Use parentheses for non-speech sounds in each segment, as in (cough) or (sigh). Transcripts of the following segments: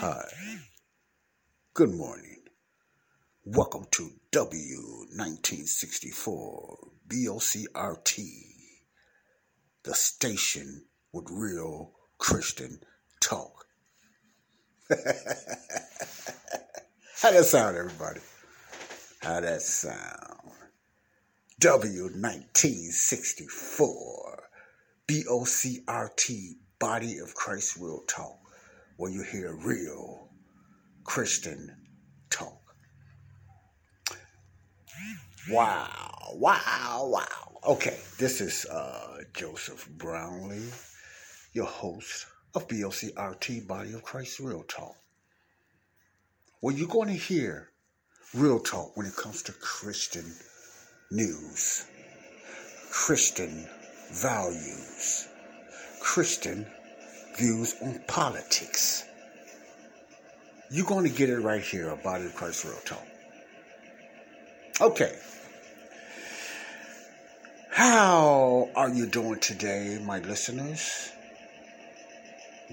Hi. Good morning. Welcome to W1964 BOCRT, the station with real Christian talk. (laughs) How that sound, everybody? How that sound? W1964 BOCRT, Body of Christ Real Talk where you hear real Christian talk. Wow, wow, wow. Okay, this is uh, Joseph Brownlee, your host of BOCRT Body of Christ Real Talk. Well, you're going to hear real talk when it comes to Christian news, Christian values, Christian views on politics. You're going to get it right here Body of Christ Real Talk. Okay. How are you doing today, my listeners?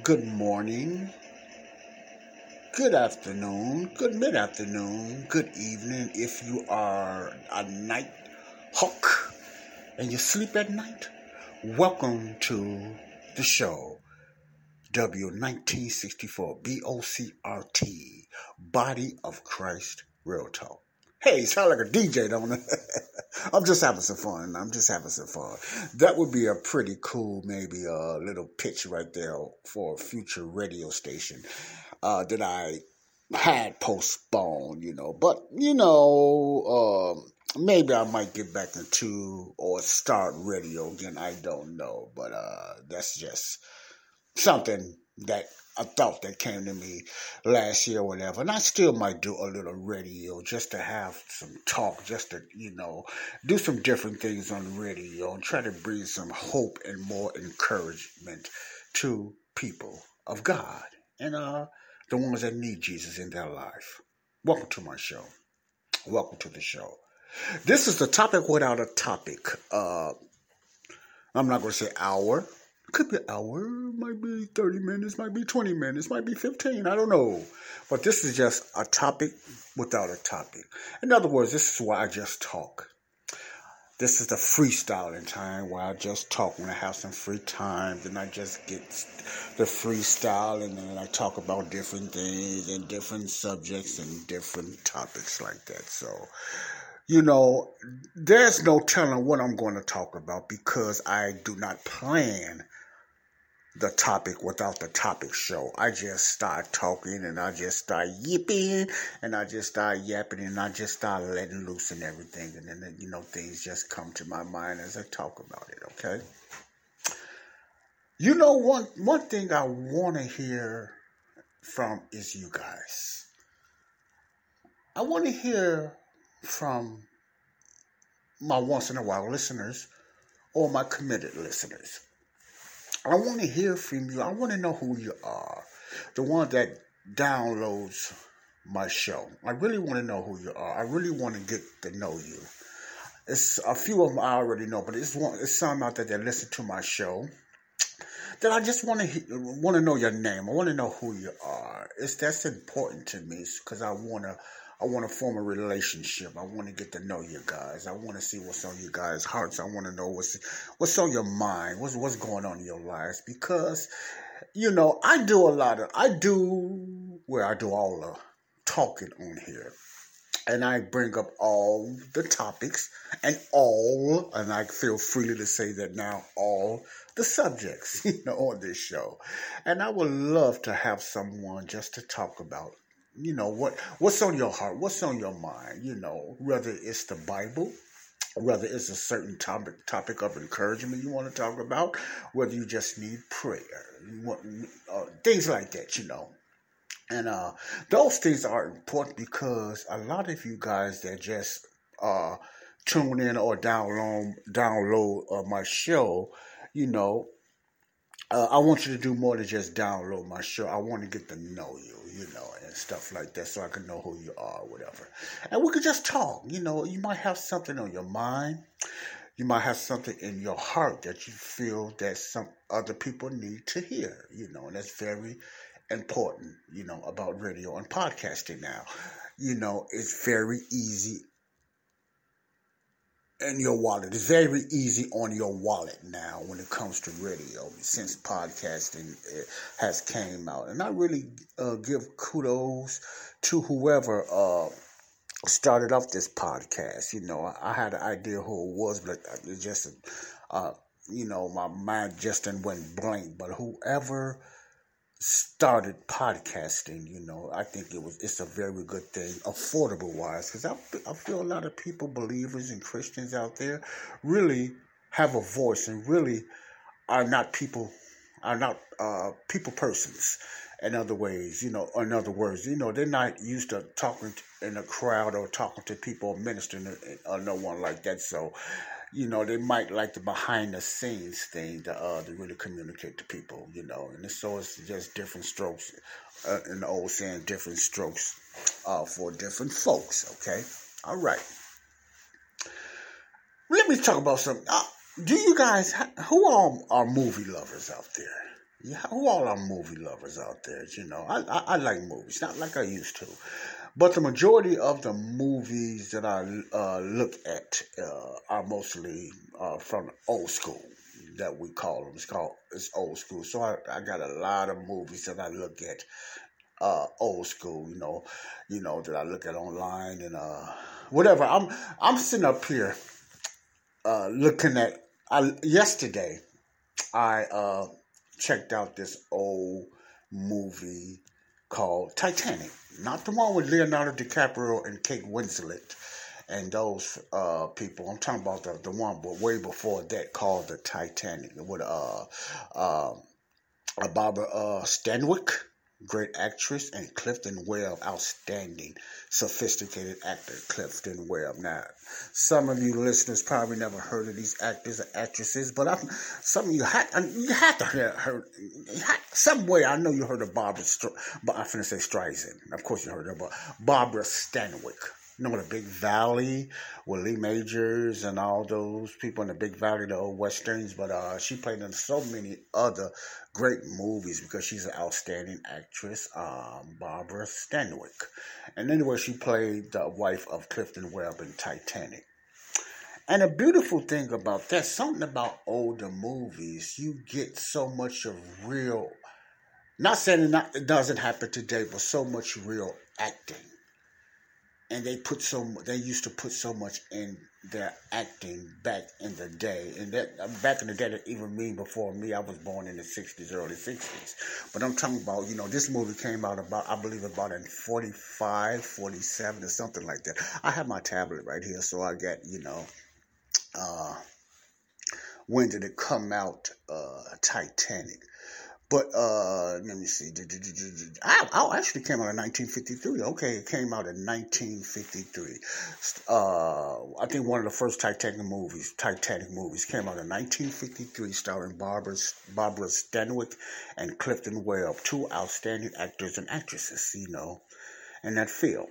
Good morning, good afternoon, good mid afternoon, good evening if you are a night hawk and you sleep at night. Welcome to the show. W1964 BOCRT Body of Christ Real Talk. Hey, you sound like a DJ, don't it? (laughs) I'm just having some fun. I'm just having some fun. That would be a pretty cool, maybe a little pitch right there for a future radio station uh, that I had postponed, you know. But, you know, um, maybe I might get back into or start radio again. I don't know. But uh, that's just something that a thought that came to me last year or whatever. And I still might do a little radio just to have some talk, just to, you know, do some different things on radio and try to bring some hope and more encouragement to people of God and uh the ones that need Jesus in their life. Welcome to my show. Welcome to the show. This is the topic without a topic. Uh I'm not gonna say hour could be an hour, might be 30 minutes, might be 20 minutes, might be 15, I don't know. But this is just a topic without a topic. In other words, this is why I just talk. This is the freestyling time where I just talk when I have some free time. Then I just get the freestyle and then I talk about different things and different subjects and different topics like that. So, you know, there's no telling what I'm going to talk about because I do not plan the topic without the topic show. I just start talking and I just start yipping and I just start yapping and I just start letting loose and everything. And then, you know, things just come to my mind as I talk about it, okay? You know, one, one thing I want to hear from is you guys. I want to hear from my once in a while listeners or my committed listeners. I want to hear from you. I want to know who you are. The one that downloads my show. I really want to know who you are. I really want to get to know you. It's a few of them I already know, but it's one. It's some out there that listen to my show. That I just want to want to know your name. I want to know who you are. It's that's important to me because I want to I want to form a relationship. I want to get to know you guys. I want to see what's on you guys' hearts. I want to know what's what's on your mind. What's what's going on in your lives because you know, I do a lot of I do where I do all the talking on here. And I bring up all the topics and all, and I feel freely to say that now, all the subjects, (laughs) you know, on this show. And I would love to have someone just to talk about you know what what's on your heart what's on your mind you know whether it's the bible whether it's a certain topic topic of encouragement you want to talk about whether you just need prayer want, uh, things like that you know And uh, those things are important because a lot of you guys that just uh, tune in or download download uh, my show, you know, uh, I want you to do more than just download my show. I want to get to know you, you know, and stuff like that, so I can know who you are, whatever. And we could just talk. You know, you might have something on your mind. You might have something in your heart that you feel that some other people need to hear. You know, and that's very important. You know about radio and podcasting now. You know, it's very easy in your wallet. It's very easy on your wallet now when it comes to radio since podcasting eh, has came out. And I really uh, give kudos to whoever uh, started off this podcast. You know, I, had an idea who it was, but it just, uh, you know, my mind just went blank. But whoever started podcasting, you know, I think it was it's a very good thing, affordable wise, because I, I feel a lot of people, believers and Christians out there, really have a voice and really are not people are not uh, people persons. In other ways, you know, in other words, you know, they're not used to talking in a crowd or talking to people ministering or no one like that. So, you know, they might like the behind the scenes thing to uh to really communicate to people, you know. And so it's just different strokes, uh, in the old saying, different strokes uh, for different folks. Okay, all right. Let me talk about something. Uh, do you guys who all are movie lovers out there? Yeah, who all are movie lovers out there? You know, I, I, I like movies, not like I used to. But the majority of the movies that I uh, look at uh, are mostly uh, from old school that we call them. It's called it's old school. So I, I got a lot of movies that I look at uh, old school. You know, you know that I look at online and uh, whatever. I'm I'm sitting up here uh, looking at. I yesterday I checked out this old movie called Titanic not the one with Leonardo DiCaprio and Kate Winslet and those uh, people. I'm talking about the, the one but way before that called the Titanic with uh, uh, Barbara uh, Stanwyck great actress, and Clifton Webb, outstanding, sophisticated actor, Clifton Webb. Now, some of you listeners probably never heard of these actors or actresses, but I'm, some of you had you had to hear heard some way. I know you heard of Barbara. but I'm finna say Streisand. Of course, you heard of Barbara Stanwyck you know, the Big Valley with Lee Majors and all those people in the Big Valley, the old westerns. But uh, she played in so many other great movies because she's an outstanding actress, um, Barbara Stanwyck. And anyway, she played the wife of Clifton Webb in Titanic. And a beautiful thing about that, something about older movies, you get so much of real. Not saying it, not, it doesn't happen today, but so much real acting and they put so they used to put so much in their acting back in the day. And that uh, back in the day even me before me i was born in the 60s early 60s but i'm talking about you know this movie came out about i believe about in 45 47 or something like that. I have my tablet right here so i got you know uh when did it come out? Uh titanic but uh, let me see. I, actually came out in 1953. Okay, it came out in 1953. Uh, I think one of the first Titanic movies, Titanic movies, came out in 1953, starring Barbara Barbara Stanwyck and Clifton Webb, two outstanding actors and actresses. You know, in that field.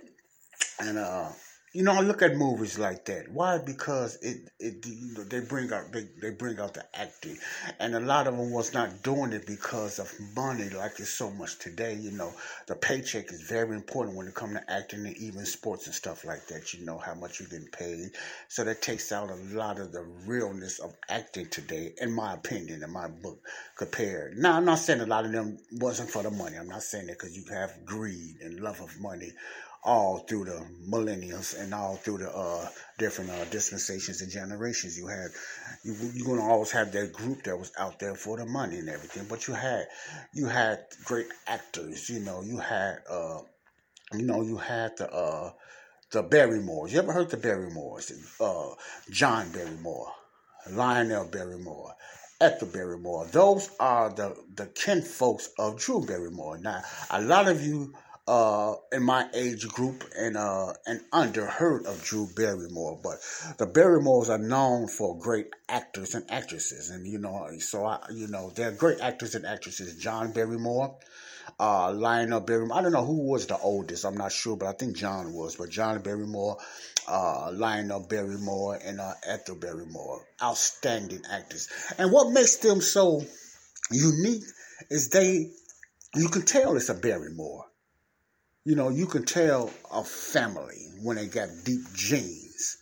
And uh, you know, I look at movies like that. Why? Because it, it, you know, they bring out, they, they bring out the acting, and a lot of them was not doing it because of money, like it's so much today. You know, the paycheck is very important when it comes to acting and even sports and stuff like that. You know how much you're getting paid, so that takes out a lot of the realness of acting today, in my opinion, in my book, compared. Now, I'm not saying a lot of them wasn't for the money. I'm not saying that because you have greed and love of money all through the millenniums and all through the uh, different uh, dispensations and generations. You had you, you're gonna always have that group that was out there for the money and everything, but you had you had great actors. You know, you had uh, you know you had the uh, the Barrymores. You ever heard the Barrymores? Uh, John Barrymore, Lionel Barrymore. Ethel Barrymore. Those are the, the kin folks of Drew Barrymore. Now, a lot of you uh, in my age group and uh, and under heard of Drew Barrymore, but the Barrymores are known for great actors and actresses, and you know, so I, you know, they're great actors and actresses. John Barrymore, uh, Lionel Barrymore. I don't know who was the oldest. I'm not sure, but I think John was. But John Barrymore, uh, Lionel Barrymore, and uh, Ethel Barrymore, outstanding actors. And what makes them so unique is they, you can tell it's a Barrymore. You know, you can tell a family when they got deep genes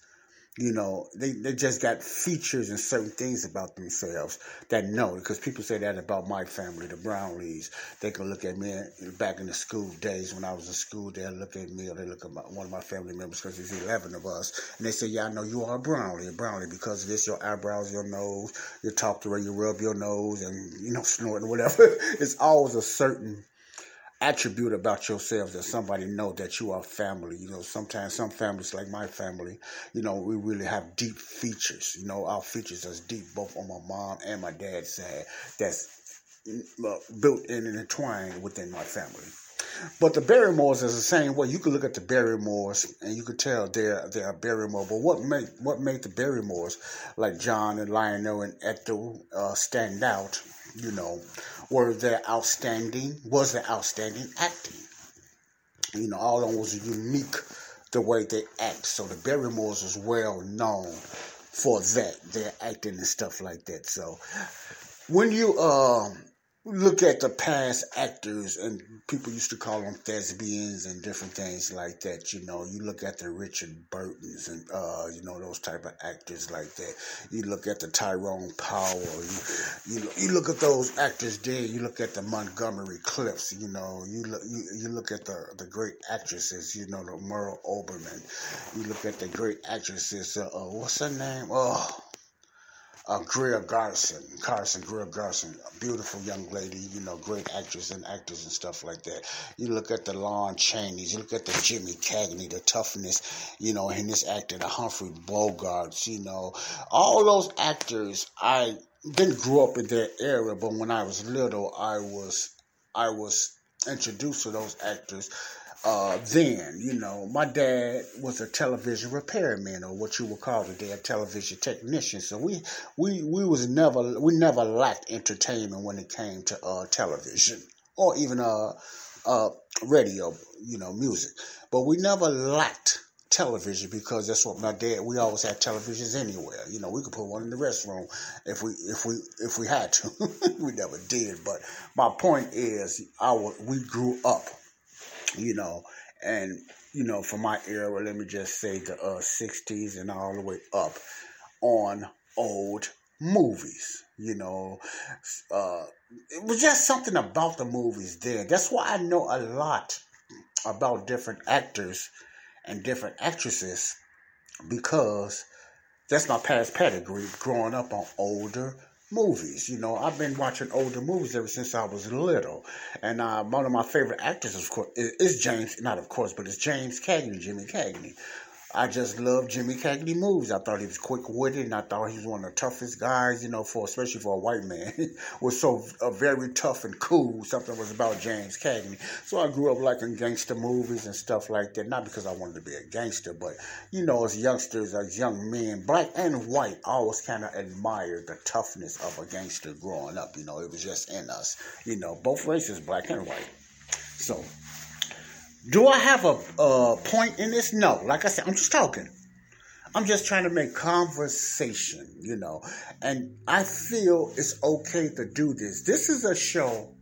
you know, they, they just got features and certain things about themselves that know, because people say that about my family, the Brownlees. They can look at me back in the school days when I was in school, they'll look at me or they look at my, one of my family members because there's 11 of us. And they say, yeah, I know you are a Brownlee, a Brownlee because of this, your eyebrows, your nose, your talk to her, you rub your nose and, you know, (laughs) snorting, whatever. it's always a certain attribute about yourself that somebody know that you are family. You know, sometimes some families like my family, you know, we really have deep features. You know, our features are deep both on my mom and my dad's side. That's uh, built in and entwined within my family. But the Barrymores is the same way. You could look at the Barrymores and you could tell they're they're Barrymore. But what made what made the Barrymores like John and Lionel and Ethel uh, stand out? You know, were their outstanding, was their outstanding acting. You know, all of them was unique the way they act. So the Barrymores was well known for that, their acting and stuff like that. So when you um look at the past actors and people used to call them thespians and different things like that you know. You look at the richard burtons and uh you know those type of actors like that. You look at the tyrone power you you, you look at those actors there you look at the montgomery clifts you know. You look you, you look at the the great actresses you know the merle oberon. You look at the great actresses uh, uh what's her name? Oh uh, Greer Garson, Carson Greer Garson, a beautiful young lady, you know, great actress and actors and stuff like that. You look at the Lon Chaney's, you look at the Jimmy Cagney, the toughness, you know, in this actor, the Humphrey Bogarts, you know, all those actors. I didn't grow up in their era, but when I was little, I was, I was introduced to those actors uh, then, you know, my dad was a television repairman, or what you would call today a television technician. So we we we was never we never lacked entertainment when it came to uh, television or even uh, uh, radio, you know, music. But we never lacked television because that's what my dad. We always had televisions anywhere. You know, we could put one in the restroom if we if we if we had to. (laughs) we never did. But my point is, our we grew up you know, and you know, for my era, let me just say the uh, 60s and all the way up on old movies. You know, uh, it was just something about the movies there. That's why I know a lot about different actors and different actresses because that's my past pedigree growing up on older movies. You know, I've been watching older movies ever since I was little. And uh, one of my favorite actors, of course, is, is James, not of course, but it's James Cagney, Jimmy Cagney. I just love Jimmy Cagney movies. I thought he was quick witted, and I thought he was one of the toughest guys, you know, for especially for a white man. (laughs) was so uh, very tough and cool. Something was about James Cagney. So I grew up liking gangster movies and stuff like that. Not because I wanted to be a gangster, but you know, as youngsters, as young men, black and white, I always kind of admired the toughness of a gangster growing up. You know, it was just in us. You know, both races, black and white. So do I have a, a point in this? No. Like I said, I'm just talking. I'm just trying to make conversation, you know. And I feel it's okay to do this. This is a show,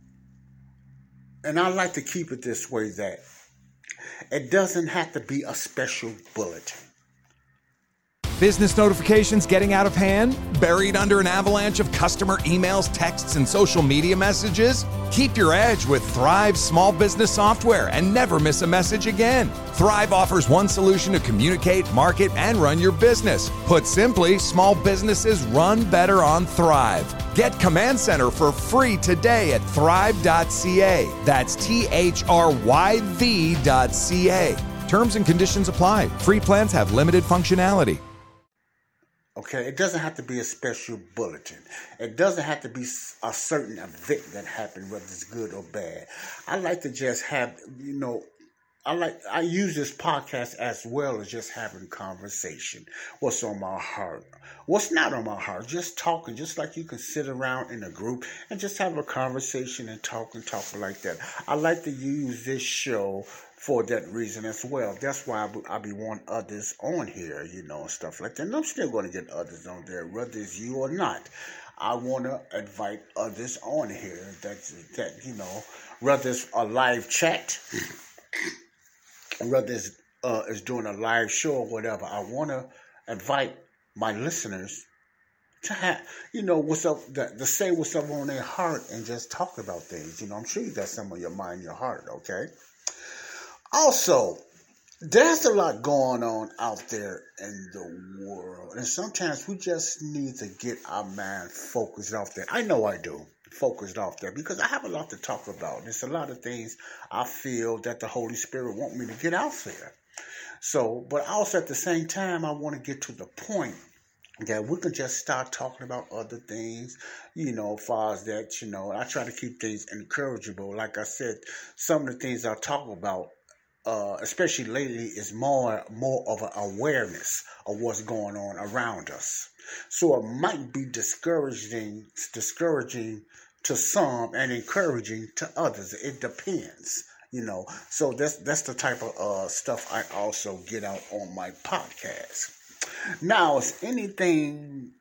and I like to keep it this way that it doesn't have to be a special bulletin. Business notifications getting out of hand? Buried under an avalanche of customer emails, texts, and social media messages? Keep your edge with Thryv Small Business Software and never miss a message again. Thryv offers one solution to communicate, market, and run your business. Put simply, small businesses run better on Thryv. Get Command Center for free today at thryv.ca. That's T H R Y V.ca. Terms and conditions apply. Free plans have limited functionality. Okay, it doesn't have to be a special bulletin. It doesn't have to be a certain event that happened, whether it's good or bad. I like to just have, you know, I like I use this podcast as well as just having conversation. What's on my heart? What's not on my heart? Just talking, just like you can sit around in a group and just have a conversation and talk and talk like that. I like to use this show for that reason as well. That's why I be, I be want others on here, you know, and stuff like that. And I'm still going to get others on there, whether it's you or not. I want to invite others on here that that you know, whether it's a live chat, whether it's uh, is doing a live show or whatever. I want to invite my listeners to have, you know, what's up, to, to say what's up on their heart and just talk about things. You know, I'm sure you got some on your mind, your heart, okay? Also, there's a lot going on out there in the world, and sometimes we just need to get our mind focused off there. I know I do, focused off there because I have a lot to talk about. There's a lot of things I feel that the Holy Spirit want me to get out there. So, but also at the same time, I want to get to the point that we can just start talking about other things, you know, far as that, you know, I try to keep things encourageable. Like I said, some of the things I talk about uh, especially lately, is more more of an awareness of what's going on around us. So it might be discouraging, discouraging to some and encouraging to others. It depends, you know. So that's that's the type of uh, stuff I also get out on my podcast. Now, is anything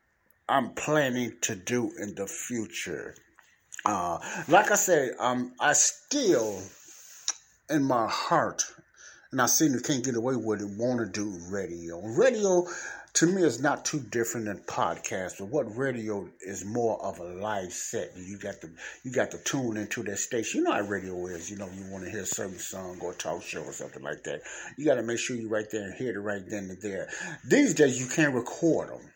I'm planning to do in the future? Uh, like I said, um, I still in my heart, and I seem to can't get away with it, want to do radio. Radio, to me, is not too different than podcast. But what radio is more of a live set. You got to you got to tune into that station. You know how radio is. You know, you want to hear a certain song or talk show or something like that. You got to make sure you're right there and hear it right then and there. These days, you can't record them.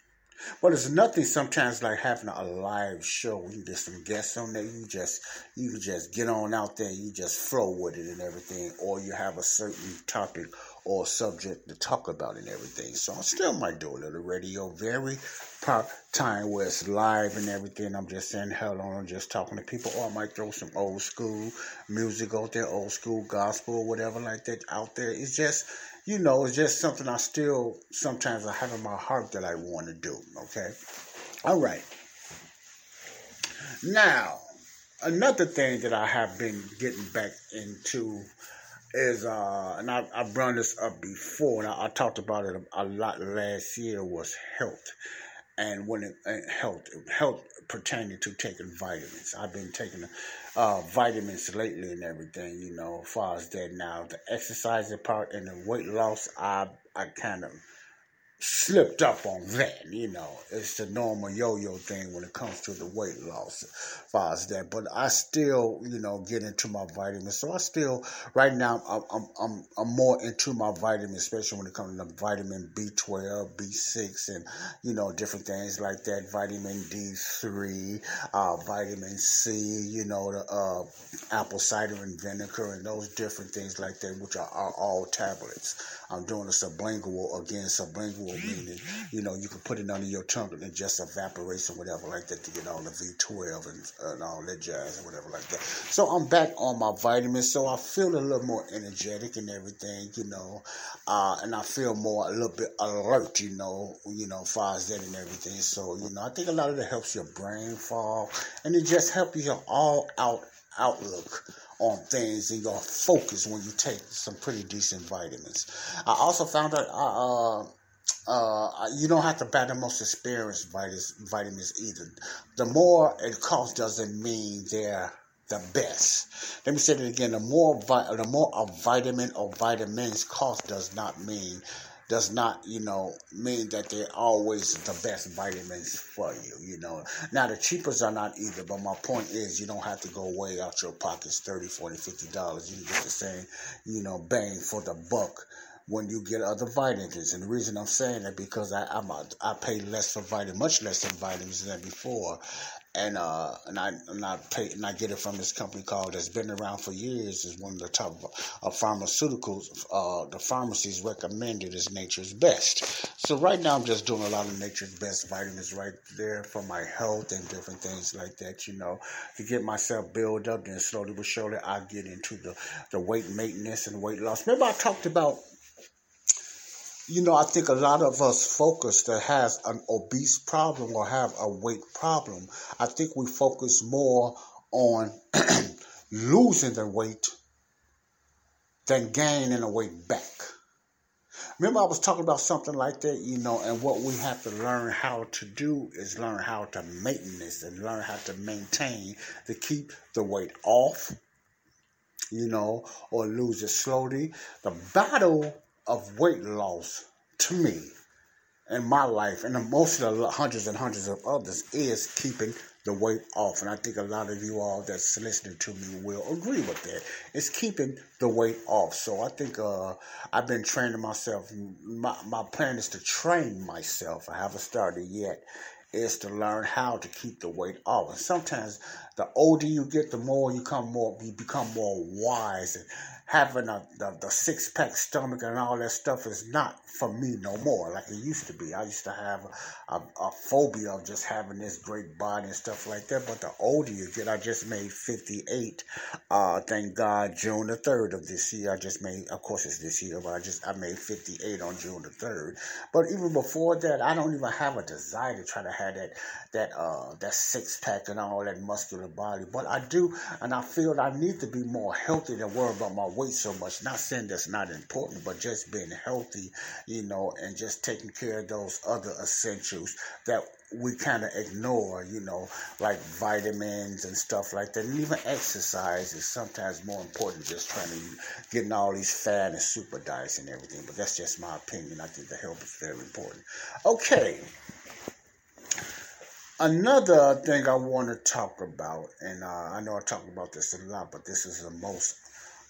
But it's nothing sometimes like having a live show. You get some guests on there. You just you can just get on out there. You just flow with it and everything. Or you have a certain topic or subject to talk about and everything. So I still might do a little radio, very part time where it's live and everything. I'm just saying hello I'm just talking to people. Or I might throw some old school music out there, old school gospel, whatever like that out there. It's just you know, it's just something I still sometimes I have in my heart that I want to do. Okay. All right. Now, another thing that I have been getting back into is, uh, and I, I've brought this up before, and I, I talked about it a, a, lot last year, was health. And when it, and health, health pertaining to taking vitamins. I've been taking uh, vitamins lately and everything, you know, as far as that now. The exercising part and the weight loss, I, I kind of slipped up on that. You know, it's the normal yo-yo thing when it comes to the weight loss, as far as that. But I still, you know, get into my vitamins. So I still, right now, I'm I'm I'm, I'm more into my vitamins, especially when it comes to vitamin B12, B6, and you know, different things like that. Vitamin D3, uh, vitamin C. You know, the uh, apple cider and vinegar, and those different things like that, which are, are all tablets. I'm doing a sublingual again, sublingual meaning, you know, you can put it under your tongue and it just evaporates or whatever like that to get all the B12 and, and all that jazz and whatever like that. So I'm back on my vitamins, so I feel a little more energetic and everything, you know, uh, and I feel more a little bit alert, you know, you know, far as that and everything. So you know, I think a lot of that helps your brain fall, and it just helps your all out outlook on things and your focus when you take some pretty decent vitamins. I also found out uh, uh, uh you don't have to buy the most experienced vitamins either. The more it costs doesn't mean they're the best. Let me say that again. The more the more a vitamin or vitamins cost does not mean does not, you know, mean that they're always the best vitamins for you, you know. Now, the cheapest are not either, but my point is you don't have to go way out your pockets 30 40 $50. You can get the same, you know, bang for the buck when you get other vitamins. And the reason I'm saying that because I I'm a, I pay less for vitamins, much less for vitamins than before, and uh, and I and I pay and I get it from this company called that's been around for years. is one of the top of pharmaceuticals. Uh, the pharmacies recommended as Nature's Best. So right now I'm just doing a lot of Nature's Best vitamins right there for my health and different things like that. You know, to get myself built up. Then slowly but surely I get into the the weight maintenance and weight loss. Remember I talked about you know, I think a lot of us focus that has an obese problem or have a weight problem. I think we focus more on (clears throat) losing the weight than gaining the weight back. Remember, I was talking about something like that, you know, and what we have to learn how to do is learn how to maintenance and learn how to maintain to keep the weight off, you know, or lose it slowly. The battle of weight loss to me in my life and most of the hundreds and hundreds of others is keeping the weight off. And I think a lot of you all that's listening to me will agree with that. It's keeping the weight off. So I think uh, I've been training myself. My, my plan is to train myself. I haven't started yet. Is to learn how to keep the weight off. And sometimes the older you get, the more you come more you become more wise and having a, the, the six pack stomach and all that stuff is not for me no more like it used to be. I used to have a, a, phobia of just having this great body and stuff like that. But the older you get, I just made 58. Uh, thank God, June the 3rd of this year. I just made, of course it's this year, but I just, I made 58 on June the 3rd. But even before that, I don't even have a desire to try to have that, that, uh, that six pack and all that muscular body. But I do, and I feel I need to be more healthy than worry about my weight so much. Not saying that's not important, but just being healthy, you know, and just taking care of those other essentials that we kind of ignore, you know, like vitamins and stuff like that. And even exercise is sometimes more important than just trying to getting all these fat and super diets and everything. But that's just my opinion. I think the health is very important. Okay. Another thing I want to talk about, and uh, I know I talk about this a lot, but this is the most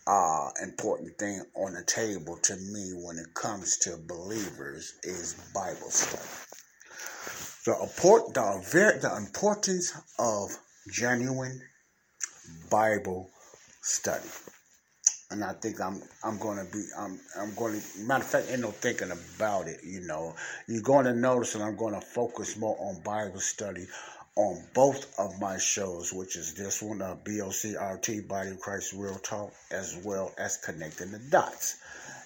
uh, important thing on the table to me when it comes to believers is Bible study. The, import, the, the importance of genuine Bible study. And I think I'm I'm gonna be I'm I'm gonna matter of fact ain't no thinking about it, you know. You're gonna notice that I'm gonna focus more on Bible study on both of my shows, which is this one, uh, BOCRT, Body of Christ Real Talk, as well as Connecting the Dots.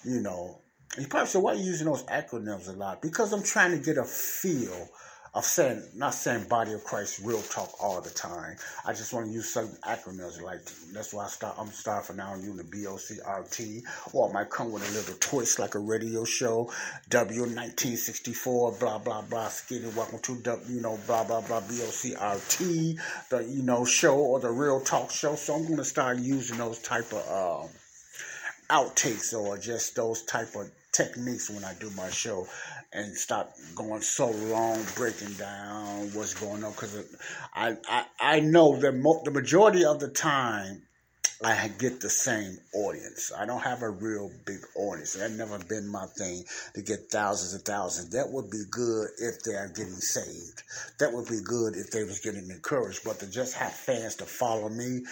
You know, you probably say, why are you using those acronyms a lot? Because I'm trying to get a feel of saying, not saying body of Christ real talk all the time. I just want to use certain acronyms like that's why I start. I'm starting for now using the BOCRT, or it might come with a little twist like a radio show, W1964, blah blah blah. Skinny, welcome to W, you know, blah blah blah BOCRT, the you know show or the real talk show. So I'm gonna start using those type of uh, outtakes or just those type of techniques when I do my show and stop going so long breaking down what's going on because I, I I know that mo- the majority of the time I get the same audience. I don't have a real big audience. That's never been my thing to get thousands and thousands. That would be good if they are getting saved. That would be good if they was getting encouraged. But to just have fans to follow me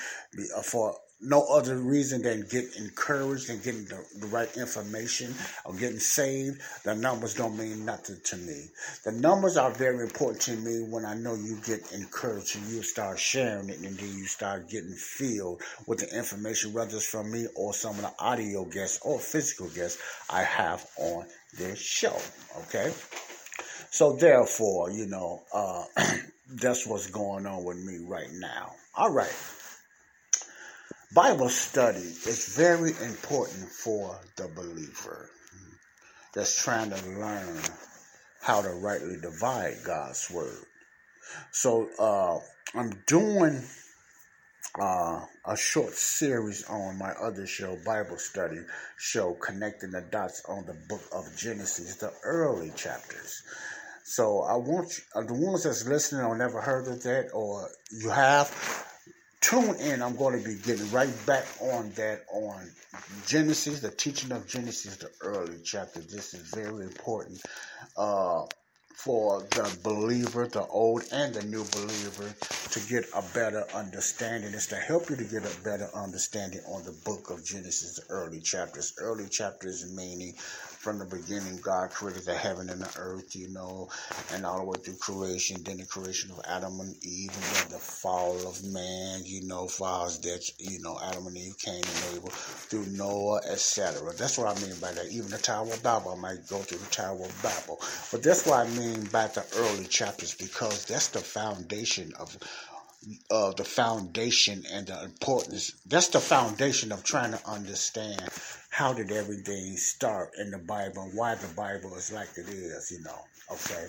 uh, for no other reason than get encouraged and getting the, the, right information or getting saved, the numbers don't mean nothing to me. The numbers are very important to me when I know you get encouraged and you start sharing it and then you start getting filled with the information, whether it's from me or some of the audio guests or physical guests I have on this show. Okay? So therefore, you know, uh, (clears throat) that's what's going on with me right now. All right. Bible study is very important for the believer that's trying to learn how to rightly divide God's word. So uh, I'm doing uh, a short series on my other show, Bible study show, connecting the dots on the book of Genesis, the early chapters. So I want you, the ones that's listening or never heard of that, or you have, tune in. I'm going to be getting right back on that on Genesis, the teaching of Genesis, the early chapter. This is very important uh, for the believer, the old and the new believer, to get a better understanding. It's to help you to get a better understanding on the book of Genesis, the early chapters. Early chapters meaning from the beginning, God created the heaven and the earth, you know, and all the way through creation, then the creation of Adam and Eve, and then the fall of man, you know, falls that, you know, Adam and Eve, Cain and Abel, through Noah, etc. That's what I mean by that. Even the Tower of Babel, I might go through the Tower of Babel. But that's what I mean by the early chapters, because that's the foundation of uh, the foundation and the importance. That's the foundation of trying to understand how did everything start in the Bible and why the Bible is like it is, you know. Okay.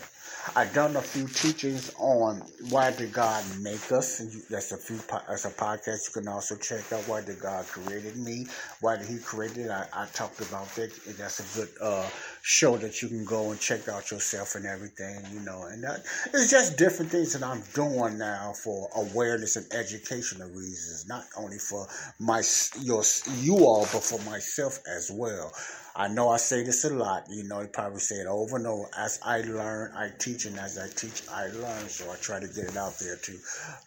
I've done a few teachings on why did God make us. That's a few. That's a podcast you can also check out. Why did God created me? Why did He create it? I, I talked about that. And that's a good uh, show that you can go and check out yourself and everything. You know, and that, it's just different things that I'm doing now for awareness and educational reasons, not only for my your you all, but for myself as well. I know I say this a lot, you know, you probably say it over and over. As I learn, I teach, and as I teach, I learn. So I try to get it out there to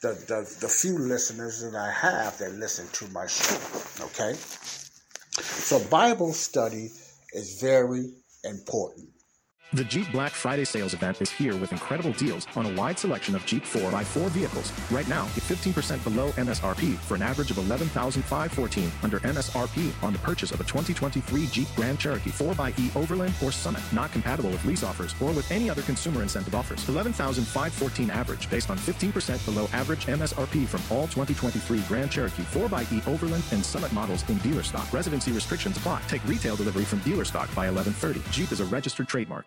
the, the, the few listeners that I have that listen to my show. Okay? So Bible study is very important. The Jeep Black Friday sales event is here with incredible deals on a wide selection of Jeep 4x4 vehicles. Right now, get 15% below MSRP for an average of 11,514 under MSRP on the purchase of a 2023 Jeep Grand Cherokee 4xE Overland or Summit. Not compatible with lease offers or with any other consumer incentive offers. 11,514 average based on 15% below average MSRP from all 2023 Grand Cherokee 4xE Overland and Summit models in dealer stock. Residency restrictions apply. Take retail delivery from dealer stock by 1130. Jeep is a registered trademark.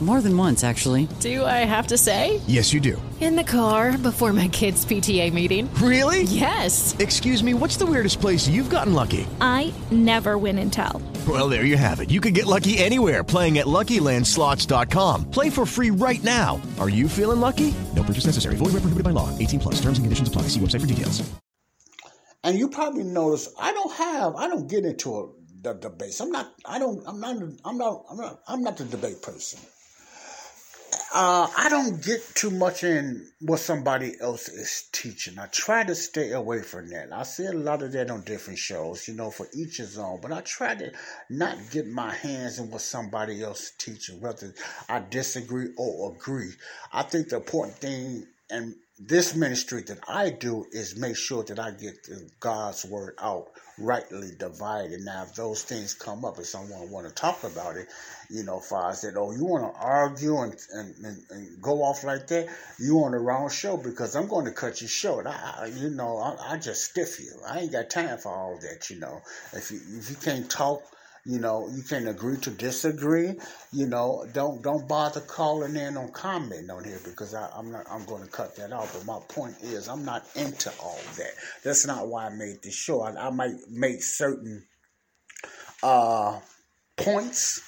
More than once, actually. Do I have to say? Yes, you do. In the car before my kids' PTA meeting. Really? Yes. Excuse me, what's the weirdest place you've gotten lucky? I never win and tell. Well, there you have it. You can get lucky anywhere playing at LuckyLandSlots.com. Play for free right now. Are you feeling lucky? No purchase necessary. Void where prohibited by law. 18 plus. Terms and conditions apply. See website for details. And you probably notice I don't have, I don't get into a, the debates. I'm not, I don't, I'm not, I'm not, I'm not, I'm not the debate person. Uh, I don't get too much in what somebody else is teaching. I try to stay away from that. I see a lot of that on different shows, you know, for each his own. But I try to not get my hands in what somebody else is teaching, whether I disagree or agree. I think the important thing and this ministry that I do is make sure that I get God's word out rightly divided. Now, if those things come up and someone want to talk about it, you know, if I said, oh, you want to argue and, and, and, and, go off like that, you on the wrong show because I'm going to cut you short. I, you know, I, I just stiff you. I ain't got time for all that, you know. If you, if you can't talk you know, you can agree to disagree. You know, don't don't bother calling in on comment on here because I, am not. I'm going to cut that off. But my point is, I'm not into all that. That's not why I made this show. I, I might make certain uh, points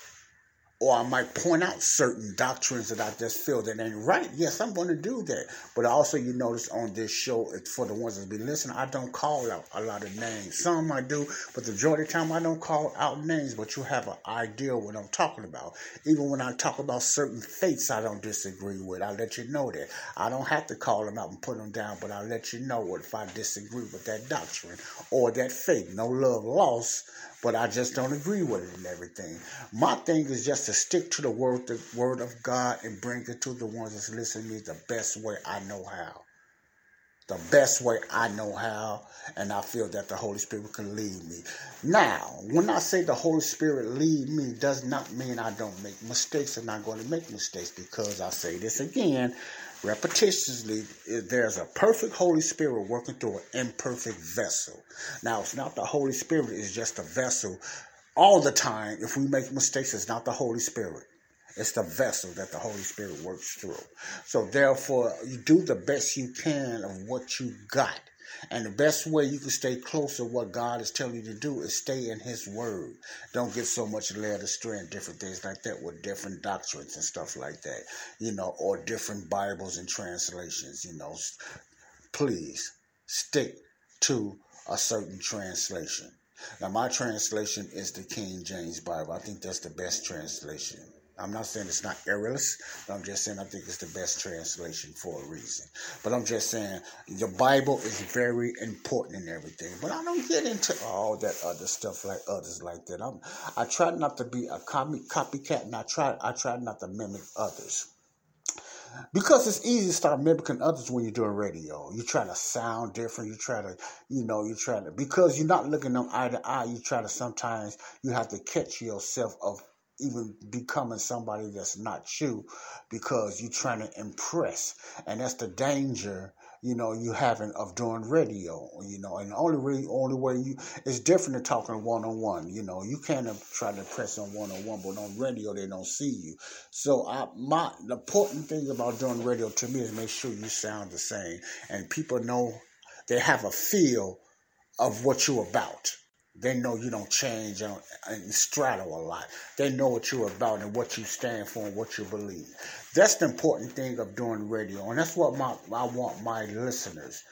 or I might point out certain doctrines that I just feel that ain't right. Yes, I'm going to do that. But also, you notice on this show, for the ones that be listening, I don't call out a lot of names. Some I do, but the majority of the time I don't call out names. But you have an idea what I'm talking about. Even when I talk about certain faiths, I don't disagree with. I let you know that I don't have to call them out and put them down, but I let you know what if I disagree with that doctrine or that faith. No love lost but I just don't agree with it and everything. My thing is just to stick to the word, the word of God, and bring it to the ones that's listening to me the best way I know how. The best way I know how, and I feel that the Holy Spirit can lead me. Now, when I say the Holy Spirit lead me, does not mean I don't make mistakes. And I'm going to make mistakes because I say this again repetitiously, there's a perfect Holy Spirit working through an imperfect vessel. Now, it's not the Holy Spirit, it's just a vessel. All the time, if we make mistakes, it's not the Holy Spirit. It's the vessel that the Holy Spirit works through. So, therefore, you do the best you can of what you got. And the best way you can stay close to what God is telling you to do is stay in His Word. Don't get so much led astray and different things like that with different doctrines and stuff like that, you know, or different Bibles and translations, you know. Please stick to a certain translation. Now, my translation is the King James Bible. I think that's the best translation. I'm not saying it's not errorless. I'm just saying I think it's the best translation for a reason. But I'm just saying the Bible is very important in everything. But I don't get into all that other stuff like others like that. I'm, I try not to be a copy, copycat, and I try I try not to mimic others. Because it's easy to start mimicking others when you're doing radio. You try to sound different. You try to, you know, you try to because you're not looking them eye to eye. You try to sometimes you have to catch yourself of even becoming somebody that's not you because you're trying to impress. And that's the danger, you know, you having of doing radio, you know, and the only really, only way you, it's different than talking one on one, you know, you can't try to impress on one on one, but on radio, they don't see you. So I, my, the important thing about doing radio to me is make sure you sound the same and people know they have a feel of what you're about they know you don't change and straddle a lot. They know what you're about and what you stand for and what you believe. That's the important thing of doing radio, and that's what my I want my listeners,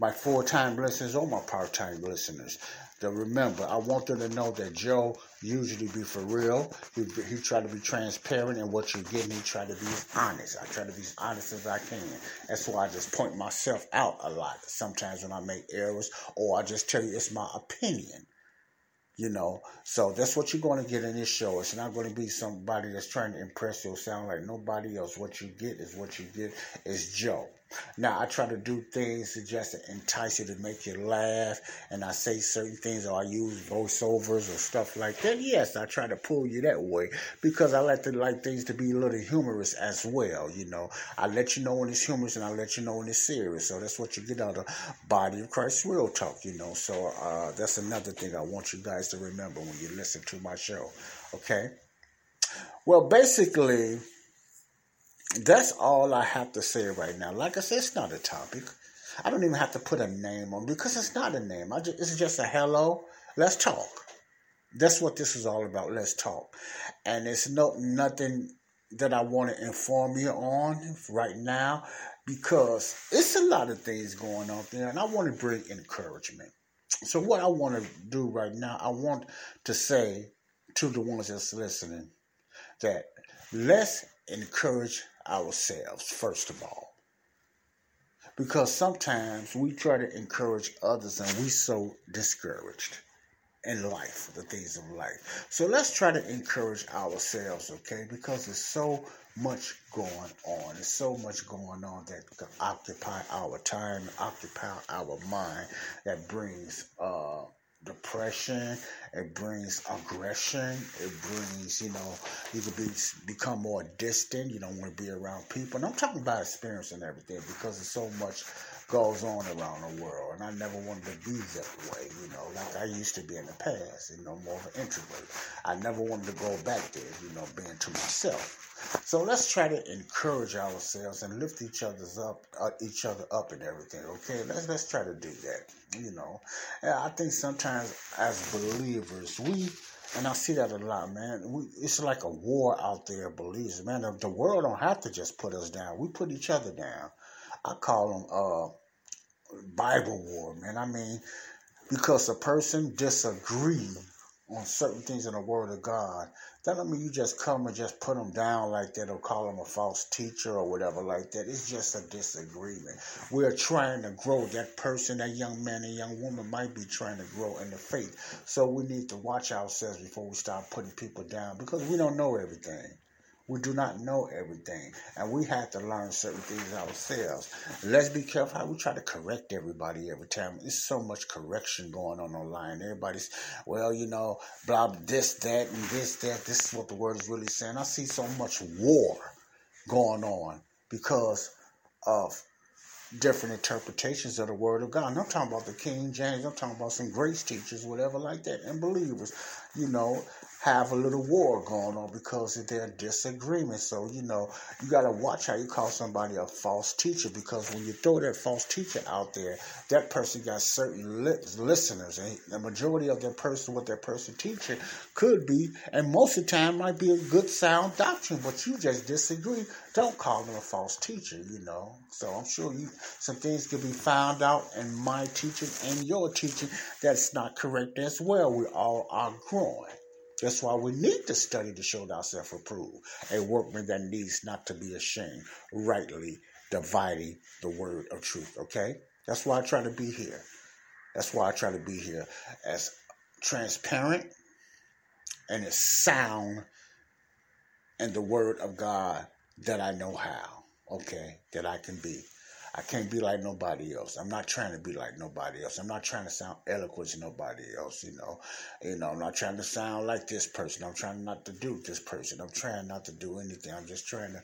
my full time listeners or my part time listeners, to remember. I want them to know that Joe usually be for real. He, he try to be transparent in what you're getting. He try to be honest. I try to be as honest as I can. That's why I just point myself out a lot. Sometimes when I make errors, or I just tell you it's my opinion you know. So that's what you're going to get in this show. It's not going to be somebody that's trying to impress you or sound like nobody else. What you get is what you get is Joe. Now, I try to do things to just entice you to make you laugh, and I say certain things, or I use voiceovers or stuff like that. Yes, I try to pull you that way because I like to like things to be a little humorous as well. You know, I let you know when it's humorous, and I let you know when it's serious. So that's what you get out of Body of Christ Real Talk. You know, so uh, that's another thing I want you guys to remember when you listen to my show. Okay. Well, basically that's all I have to say right now. Like I said, it's not a topic. I don't even have to put a name on because it's not a name. I just, it's just a hello. Let's talk. That's what this is all about. Let's talk. And it's no nothing that I want to inform you on right now because it's a lot of things going on there, and I want to bring encouragement. So what I want to do right now, I want to say to the ones that's listening that let's encourage ourselves, first of all. Because sometimes we try to encourage others and we so discouraged in life, the things of life. So let's try to encourage ourselves, okay? Because there's so much going on. There's so much going on that can occupy our time, occupy our mind, that brings uh, depression. It brings aggression. It brings, you know, you could be become more distant. You don't want to be around people. And I'm talking about experience and everything because there's so much goes on around the world. And I never wanted to be that way, you know, like I used to be in the past, you know, more of an introvert. I never wanted to go back there, you know, being to myself. So let's try to encourage ourselves and lift each other's up, uh, each other up, and everything. Okay, let's let's try to do that. You know, and I think sometimes as believers, we and I see that a lot, man. We, it's like a war out there, believers, man. The, the world don't have to just put us down. We put each other down. I call them uh, Bible war, man. I mean, because a person disagree on certain things in the Word of God, that don't mean you just come and just put them down like that or call them a false teacher or whatever like that. It's just a disagreement. We're trying to grow. That person, that young man and young woman might be trying to grow in the faith. So we need to watch ourselves before we start putting people down because we don't know everything. We do not know everything, and we have to learn certain things ourselves. Let's be careful how we try to correct everybody every time. There's so much correction going on online. Everybody's, well, you know, blah, this, that, and this, that. This is what the word is really saying. I see so much war going on because of different interpretations of the word of God. And I'm talking about the King James. I'm talking about some grace teachers, whatever like that, and believers. You know, have a little war going on because of their disagreement. So, you know, you got to watch how you call somebody a false teacher because when you throw that false teacher out there, that person got certain li- listeners. And the majority of that person, what that person teaching, could be, and most of the time might be a good sound doctrine, but you just disagree. Don't call them a false teacher, you know. So I'm sure you some things could be found out in my teaching and your teaching that's not correct as well. We all are growing. That's why we need to study to show ourselves approved, a workman that needs not to be ashamed, rightly dividing the word of truth. Okay? That's why I try to be here. That's why I try to be here as transparent and as sound in the word of God that I know how. Okay? That I can be. I can't be like nobody else. I'm not trying to be like nobody else. I'm not trying to sound eloquent to nobody else, you know. You know, I'm not trying to sound like this person. I'm trying not to do this person. I'm trying not to do anything. I'm just trying to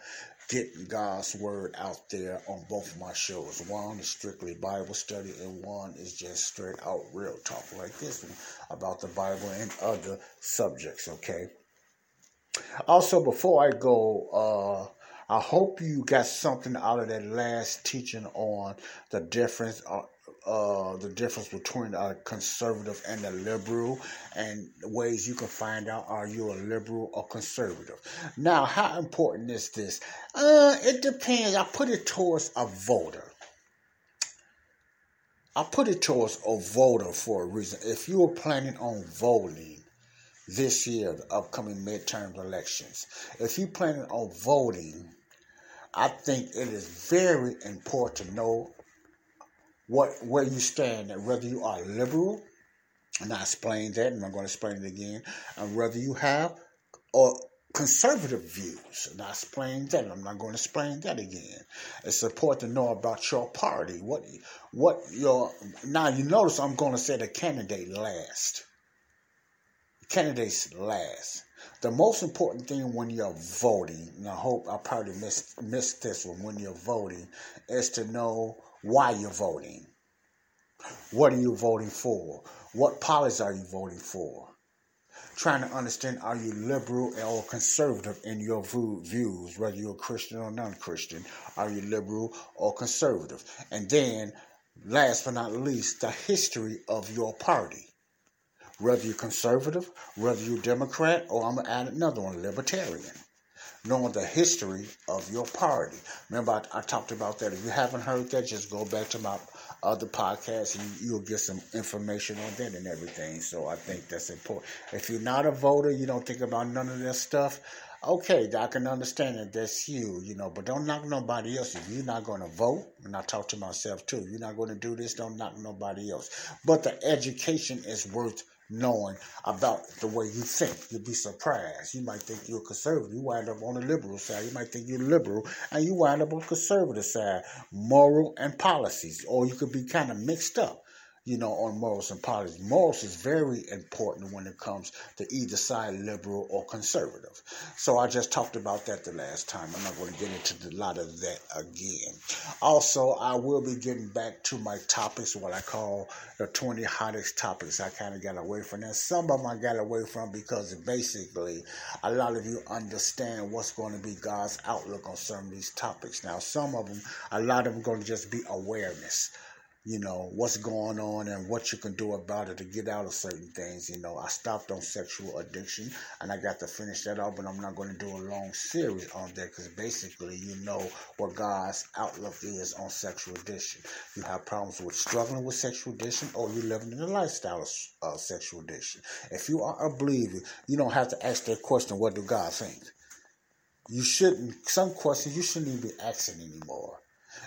get God's word out there on both of my shows. One is strictly Bible study, and one is just straight out real talk like this one about the Bible and other subjects, okay? Also, before I go, uh, I hope you got something out of that last teaching on the difference. Uh, uh, the difference between a conservative and a liberal, and ways you can find out are you a liberal or conservative. Now, how important is this? Uh, it depends. I put it towards a voter. I put it towards a voter for a reason. If you are planning on voting this year, the upcoming midterm elections, if you're planning on voting I think it is very important to know what where you stand and whether you are liberal, and I explained that, and I'm going to explain it again, and whether you have or conservative views. And I explained that. and I'm not going to explain that again. It's important to know about your party. What what your now you notice I'm going to say the candidate last. Candidates last. The most important thing when you're voting, and I hope I probably missed, missed this one, when you're voting, is to know why you're voting. What are you voting for? What policies are you voting for? Trying to understand are you liberal or conservative in your views, whether you're Christian or non Christian? Are you liberal or conservative? And then, last but not least, the history of your party whether you're conservative, whether you're Democrat, or I'm going to add another one, libertarian. Knowing the history of your party. Remember, I, I, talked about that. If you haven't heard that, just go back to my other podcasts and you'll get some information on that and everything. So I think that's important. If you're not a voter, you don't think about none of that stuff. Okay, I can understand that that's you, you know, but don't knock nobody else. If you're not going to vote, and I talk to myself too, you're not going to do this, don't knock nobody else. But the education is worth knowing about the way you think. You'll be surprised. You might think you're conservative. You wind up on the liberal side. You might think you're liberal, and you wind up on the conservative side, moral and policies. Or you could be kind of mixed up you know, on morals and politics. Morals is very important when it comes to either side, liberal or conservative. So I just talked about that the last time. I'm not going to get into a lot of that again. Also, I will be getting back to my topics, what I call the 20 hottest topics. I kind of got away from that. Some of them I got away from because basically a lot of you understand what's going to be God's outlook on some of these topics. Now, some of them, a lot of them going to just be awareness you know, what's going on and what you can do about it to get out of certain things. You know, I stopped on sexual addiction and I got to finish that off, but I'm not going to do a long series on that because basically you know what God's outlook is on sexual addiction. You have problems with struggling with sexual addiction or you're living in a lifestyle of uh, sexual addiction. If you are a believer, you don't have to ask that question, what do God think? You shouldn't, some questions you shouldn't even be asking anymore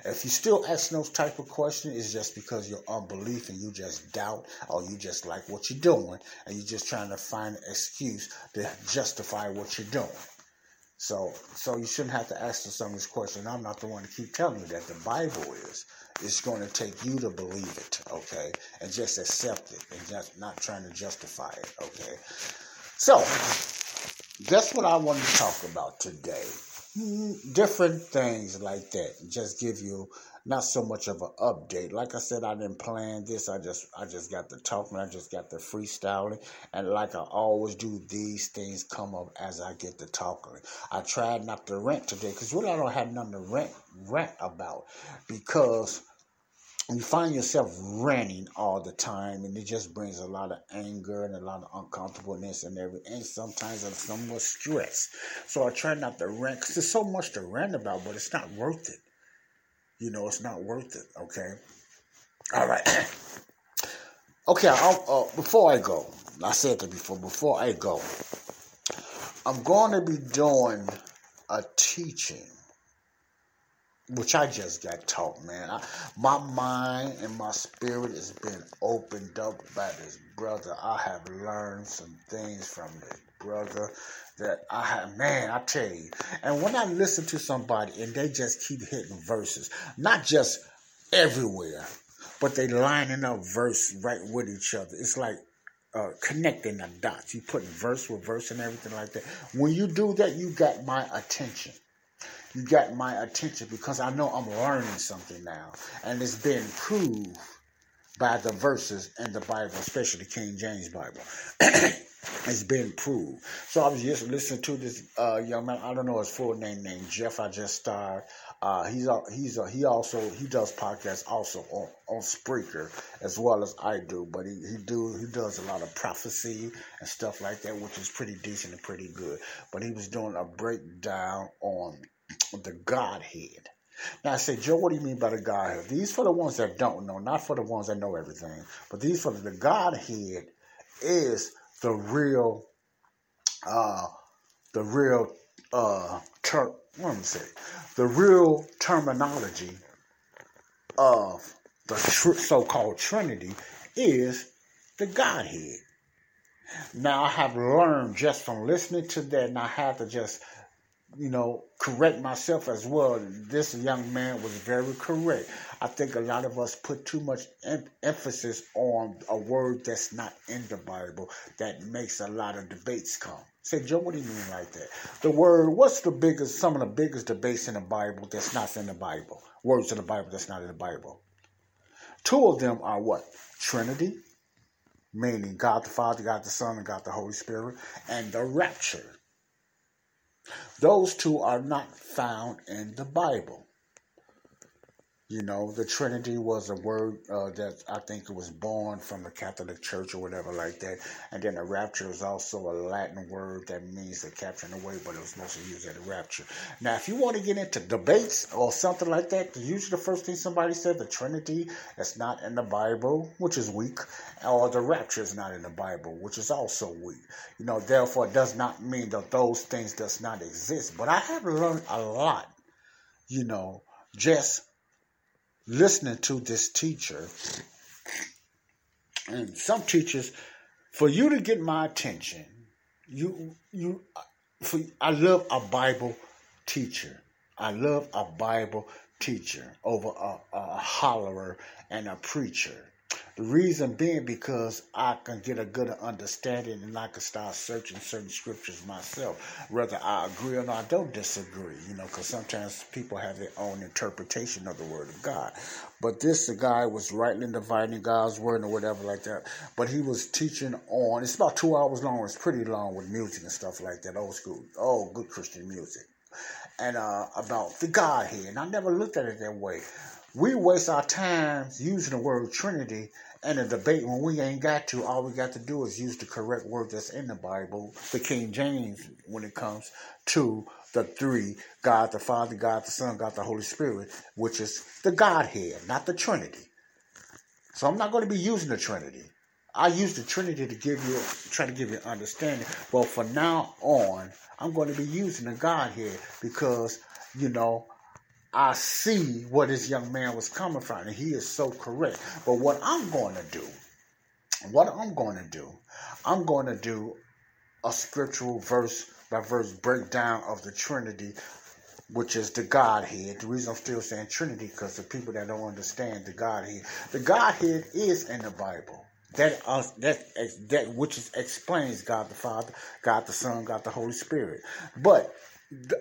if you still ask those type of questions, it's just because you're unbelief and you just doubt or you just like what you're doing and you're just trying to find an excuse to justify what you're doing. So, so you shouldn't have to ask some of these questions. I'm not the one to keep telling you that the Bible is. It's going to take you to believe it, okay, and just accept it, and just not trying to justify it, okay. So, that's what I wanted to talk about today different things like that. Just give you not so much of an update. Like I said, I didn't plan this. I just I just got the talking. I just got the freestyling, and like I always do, these things come up as I get the talking. I tried not to rant today because really I don't have nothing to rant rant about because you find yourself ranting all the time, and it just brings a lot of anger and a lot of uncomfortableness and everything, and sometimes some more stress. So I try not to rant because there's so much to rant about, but it's not worth it. You know, it's not worth it. Okay. All right. (clears throat) okay. Uh, before I go, I said that before. Before I go, I'm going to be doing a teaching which I just got taught, man. I, my mind and my spirit has been opened up by this brother. I have learned some things from this brother that I have, man, I tell you. And when I listen to somebody and they just keep hitting verses, not just everywhere, but they lining up verse right with each other. It's like uh, connecting the dots. You putting verse with verse and everything like that. When you do that, you got my attention you got my attention because I know I'm learning something now. And it's been proved by the verses in the Bible, especially the King James Bible. (clears throat) it's been proved. So I was just listening to this uh, young man. I don't know his full name, named Jeff. I just started. Uh, he's a, he's a, he also he does podcasts also on, on Spreaker as well as I do, but he, he do he does a lot of prophecy and stuff like that, which is pretty decent and pretty good. But he was doing a breakdown on the Godhead. Now I say, Joe, what do you mean by the Godhead? These for the ones that don't know, not for the ones that know everything, but these for the Godhead is the real, uh, the real, uh, ter- what am I say? The real terminology of the tr- so-called Trinity is the Godhead. Now I have learned just from listening to that, and I have to just you know, correct myself as well. This young man was very correct. I think a lot of us put too much em- emphasis on a word that's not in the Bible that makes a lot of debates come. Say, Joe, what do you mean like that? The word, what's the biggest, some of the biggest debates in the Bible that's not in the Bible? Words in the Bible that's not in the Bible. Two of them are what? Trinity, meaning God the Father, God the Son, and God the Holy Spirit, and the rapture those two are not found in the Bible. You know, the Trinity was a word uh, that I think was born from the Catholic Church or whatever like that. And then the rapture is also a Latin word that means the capturing away, but it was mostly used at a rapture. Now, if you want to get into debates or something like that, usually the first thing somebody said, the Trinity is not in the Bible, which is weak, or the rapture is not in the Bible, which is also weak. You know, therefore, it does not mean that those things does not exist. But I have learned a lot, you know, just listening to this teacher. And some teachers, for you to get my attention, you you for I love a Bible teacher. I love a Bible teacher over a, a hollerer and a preacher. The reason being because I can get a good understanding and I can start searching certain scriptures myself, whether I agree or not, I don't disagree, you know, because sometimes people have their own interpretation of the Word of God. But this the guy was rightly dividing God's Word or whatever like that. But he was teaching on, it's about two hours long, it's pretty long with music and stuff like that, old school, oh, good Christian music. And uh, about the Godhead. And I never looked at it that way. We waste our time using the word Trinity in a debate when we ain't got to. All we got to do is use the correct word that's in the Bible, the King James, when it comes to the three God the Father, God the Son, God the Holy Spirit, which is the Godhead, not the Trinity. So I'm not going to be using the Trinity. I use the Trinity to give you, try to give you understanding. But for now on, I'm going to be using the Godhead because, you know, I see where this young man was coming from, and he is so correct. But what I'm going to do, what I'm going to do, I'm going to do a scriptural verse by verse breakdown of the Trinity, which is the Godhead. The reason I'm still saying Trinity, because the people that don't understand the Godhead, the Godhead is in the Bible. That uh, that that which is, explains God the Father, God the Son, God the Holy Spirit. But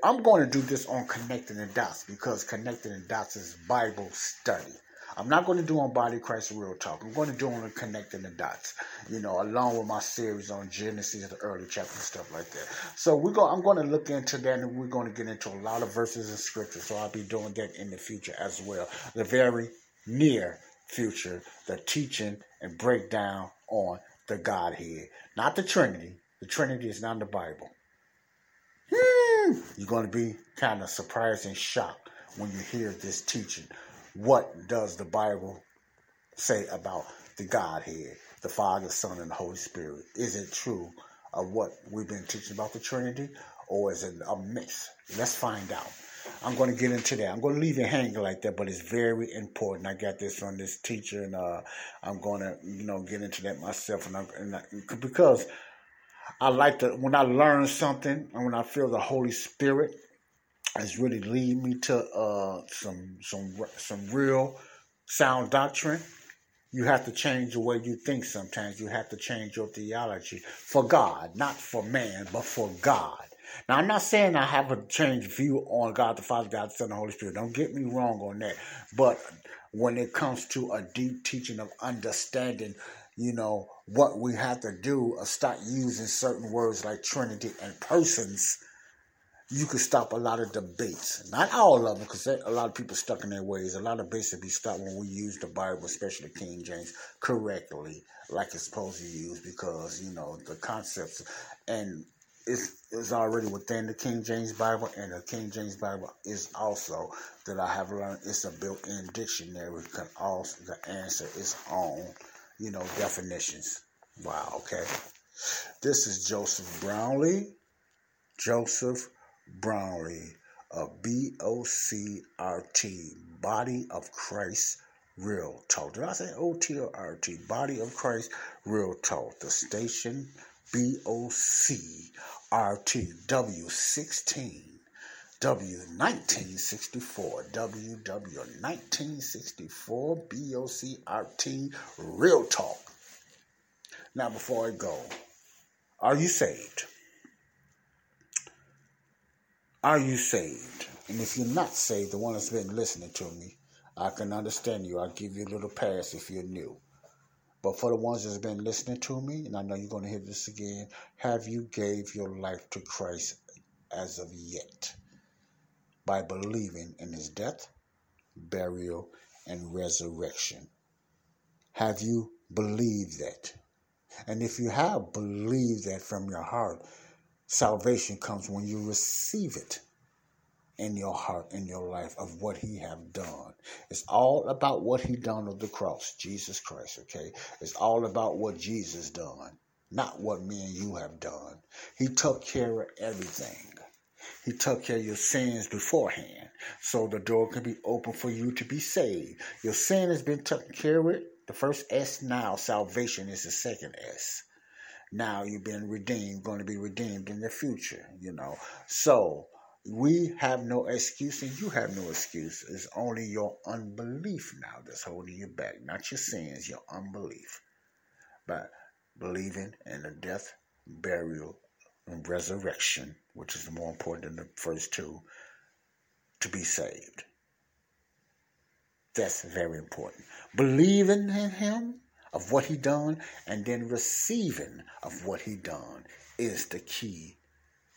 I'm going to do this on connecting the dots because connecting the dots is Bible study. I'm not going to do on Body Christ Real Talk. I'm going to do on connecting the dots, you know, along with my series on Genesis, the early chapters, stuff like that. So we go. I'm going to look into that, and we're going to get into a lot of verses in Scripture. So I'll be doing that in the future as well. The very near future, the teaching and breakdown on the Godhead, not the Trinity. The Trinity is not in the Bible. Hmm. You're going to be kind of surprised and shocked when you hear this teaching what does the Bible say about the Godhead, the Father, Son, and the Holy Spirit? Is it true of what we've been teaching about the Trinity, or is it a myth? Let's find out. I'm going to get into that. I'm going to leave it hanging like that, but it's very important. I got this from this teacher, and uh, I'm going to, you know, get into that myself, and, I, and I, because I like to when I learn something, and when I feel the Holy Spirit has really lead me to uh, some some some real sound doctrine. You have to change the way you think sometimes. You have to change your theology for God, not for man, but for God. Now, I'm not saying I have a changed view on God the Father, God the Son, the Holy Spirit. Don't get me wrong on that. But when it comes to a deep teaching of understanding, you know, what we have to do, or start using certain words like Trinity and persons you could stop a lot of debates. Not all of them, because a lot of people stuck in their ways. A lot of debates would be stopped when we use the Bible, especially King James, correctly, like it's supposed to use, because, you know, the concepts and it's, it's already within the King James Bible, and the King James Bible is also that I have learned it's a built-in dictionary. Can also the answer is on, you know, definitions. Wow. Okay. This is Joseph Brownlee. Joseph Brownlee of B-O-C-R-T, Body of Christ Real Talk. Did I say O-T or R-T? Body of Christ Real Talk. The station B-O-C-R-T, W16. W1964, WW1964, BOCRT, Real Talk. Now, before I go, are you saved? Are you saved? And if you're not saved, the one that's been listening to me, I can understand you. I'll give you a little pass if you're new. But for the ones that's been listening to me, and I know you're going to hear this again, have you gave your life to Christ as of yet? By believing in his death, burial, and resurrection. Have you believed that? And if you have believed that from your heart, Salvation comes when you receive it in your heart, in your life, of what he have done. It's all about what he done on the cross, Jesus Christ, okay? It's all about what Jesus done, not what me and you have done. He took care of everything. He took care of your sins beforehand, so the door can be open for you to be saved. Your sin has been taken care of. The first S now, salvation is the second S now you've been redeemed, going to be redeemed in the future, you know. So we have no excuse and you have no excuse. It's only your unbelief now that's holding you back, not your sins, your unbelief. But believing in the death, burial, and resurrection, which is more important than the first two, to be saved. That's very important. Believing in Him of what he done and then receiving of what he done is the key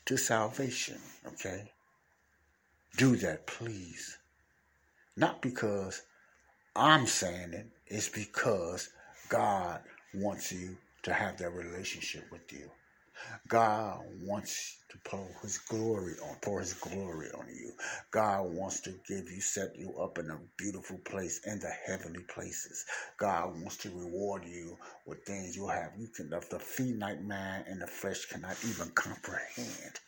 to salvation, okay? Do that, please. Not because I'm saying it, it's because God wants you to have that relationship with you. God wants to pour his glory on, pour his glory on you. God wants to give you, set you up in a beautiful place in the heavenly places. God wants to reward you with things you have. You can, the, the finite man and the flesh cannot even comprehend.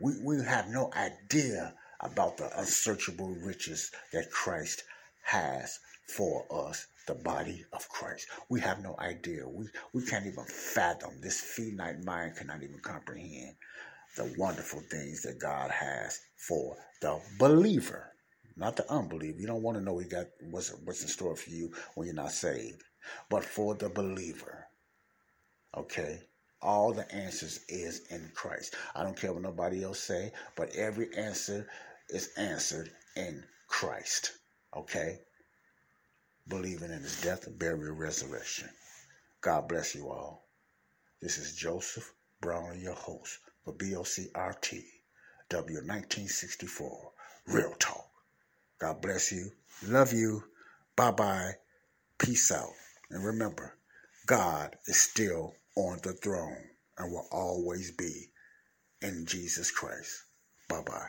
We, we have no idea about the unsearchable riches that Christ has for us the body of Christ. We have no idea. We, we can't even fathom. This finite mind cannot even comprehend the wonderful things that God has for the believer, not the unbeliever. You don't want to know he got what's, what's in store for you when you're not saved, but for the believer. Okay? All the answers is in Christ. I don't care what nobody else say, but every answer is answered in Christ. Okay? Believing in his death, burial, resurrection. God bless you all. This is Joseph Brown, your host for BOCRT W1964 Real Talk. God bless you. Love you. Bye bye. Peace out. And remember, God is still on the throne and will always be in Jesus Christ. Bye bye.